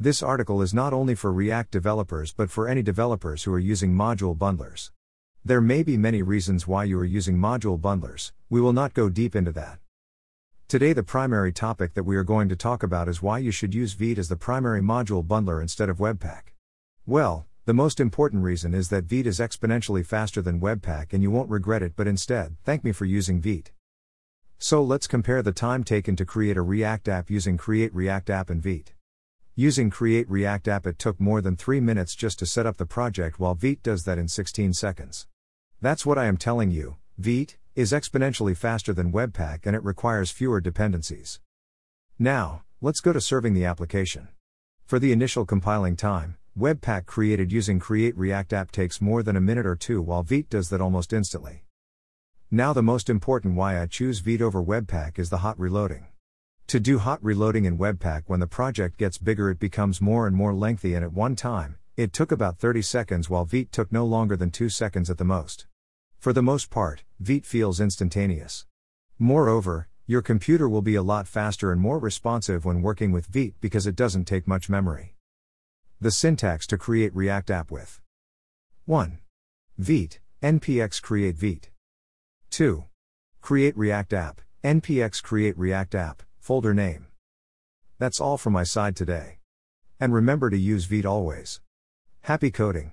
This article is not only for React developers but for any developers who are using module bundlers. There may be many reasons why you are using module bundlers, we will not go deep into that. Today, the primary topic that we are going to talk about is why you should use Vite as the primary module bundler instead of Webpack. Well, the most important reason is that Vite is exponentially faster than Webpack and you won't regret it, but instead, thank me for using Vite. So let's compare the time taken to create a React app using Create React App and Vite. Using Create React App, it took more than 3 minutes just to set up the project, while Vite does that in 16 seconds. That's what I am telling you, Vite is exponentially faster than Webpack and it requires fewer dependencies. Now, let's go to serving the application. For the initial compiling time, Webpack created using Create React App takes more than a minute or two while Vite does that almost instantly. Now the most important why I choose Vite over Webpack is the hot reloading. To do hot reloading in Webpack when the project gets bigger it becomes more and more lengthy and at one time, it took about 30 seconds while Vite took no longer than 2 seconds at the most. For the most part, Vite feels instantaneous. Moreover, your computer will be a lot faster and more responsive when working with Vite because it doesn't take much memory. The syntax to create React app with 1. Vite, npx create Vite. 2. Create React app, npx create React app, folder name. That's all from my side today. And remember to use Vite always. Happy coding!